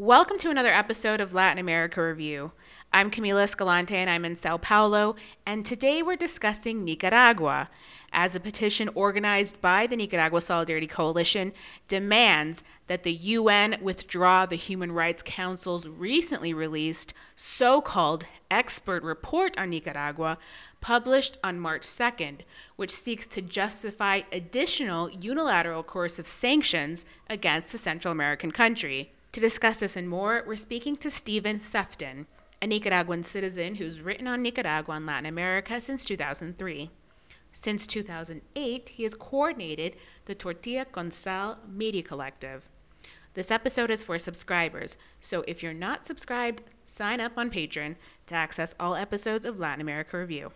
Welcome to another episode of Latin America Review. I'm Camila Escalante and I'm in Sao Paulo, and today we're discussing Nicaragua as a petition organized by the Nicaragua Solidarity Coalition demands that the UN withdraw the Human Rights Council's recently released so called expert report on Nicaragua, published on March 2nd, which seeks to justify additional unilateral coercive sanctions against the Central American country. To discuss this and more, we're speaking to Stephen Sefton, a Nicaraguan citizen who's written on Nicaragua and Latin America since 2003. Since 2008, he has coordinated the Tortilla con Sal Media Collective. This episode is for subscribers, so if you're not subscribed, sign up on Patreon to access all episodes of Latin America Review.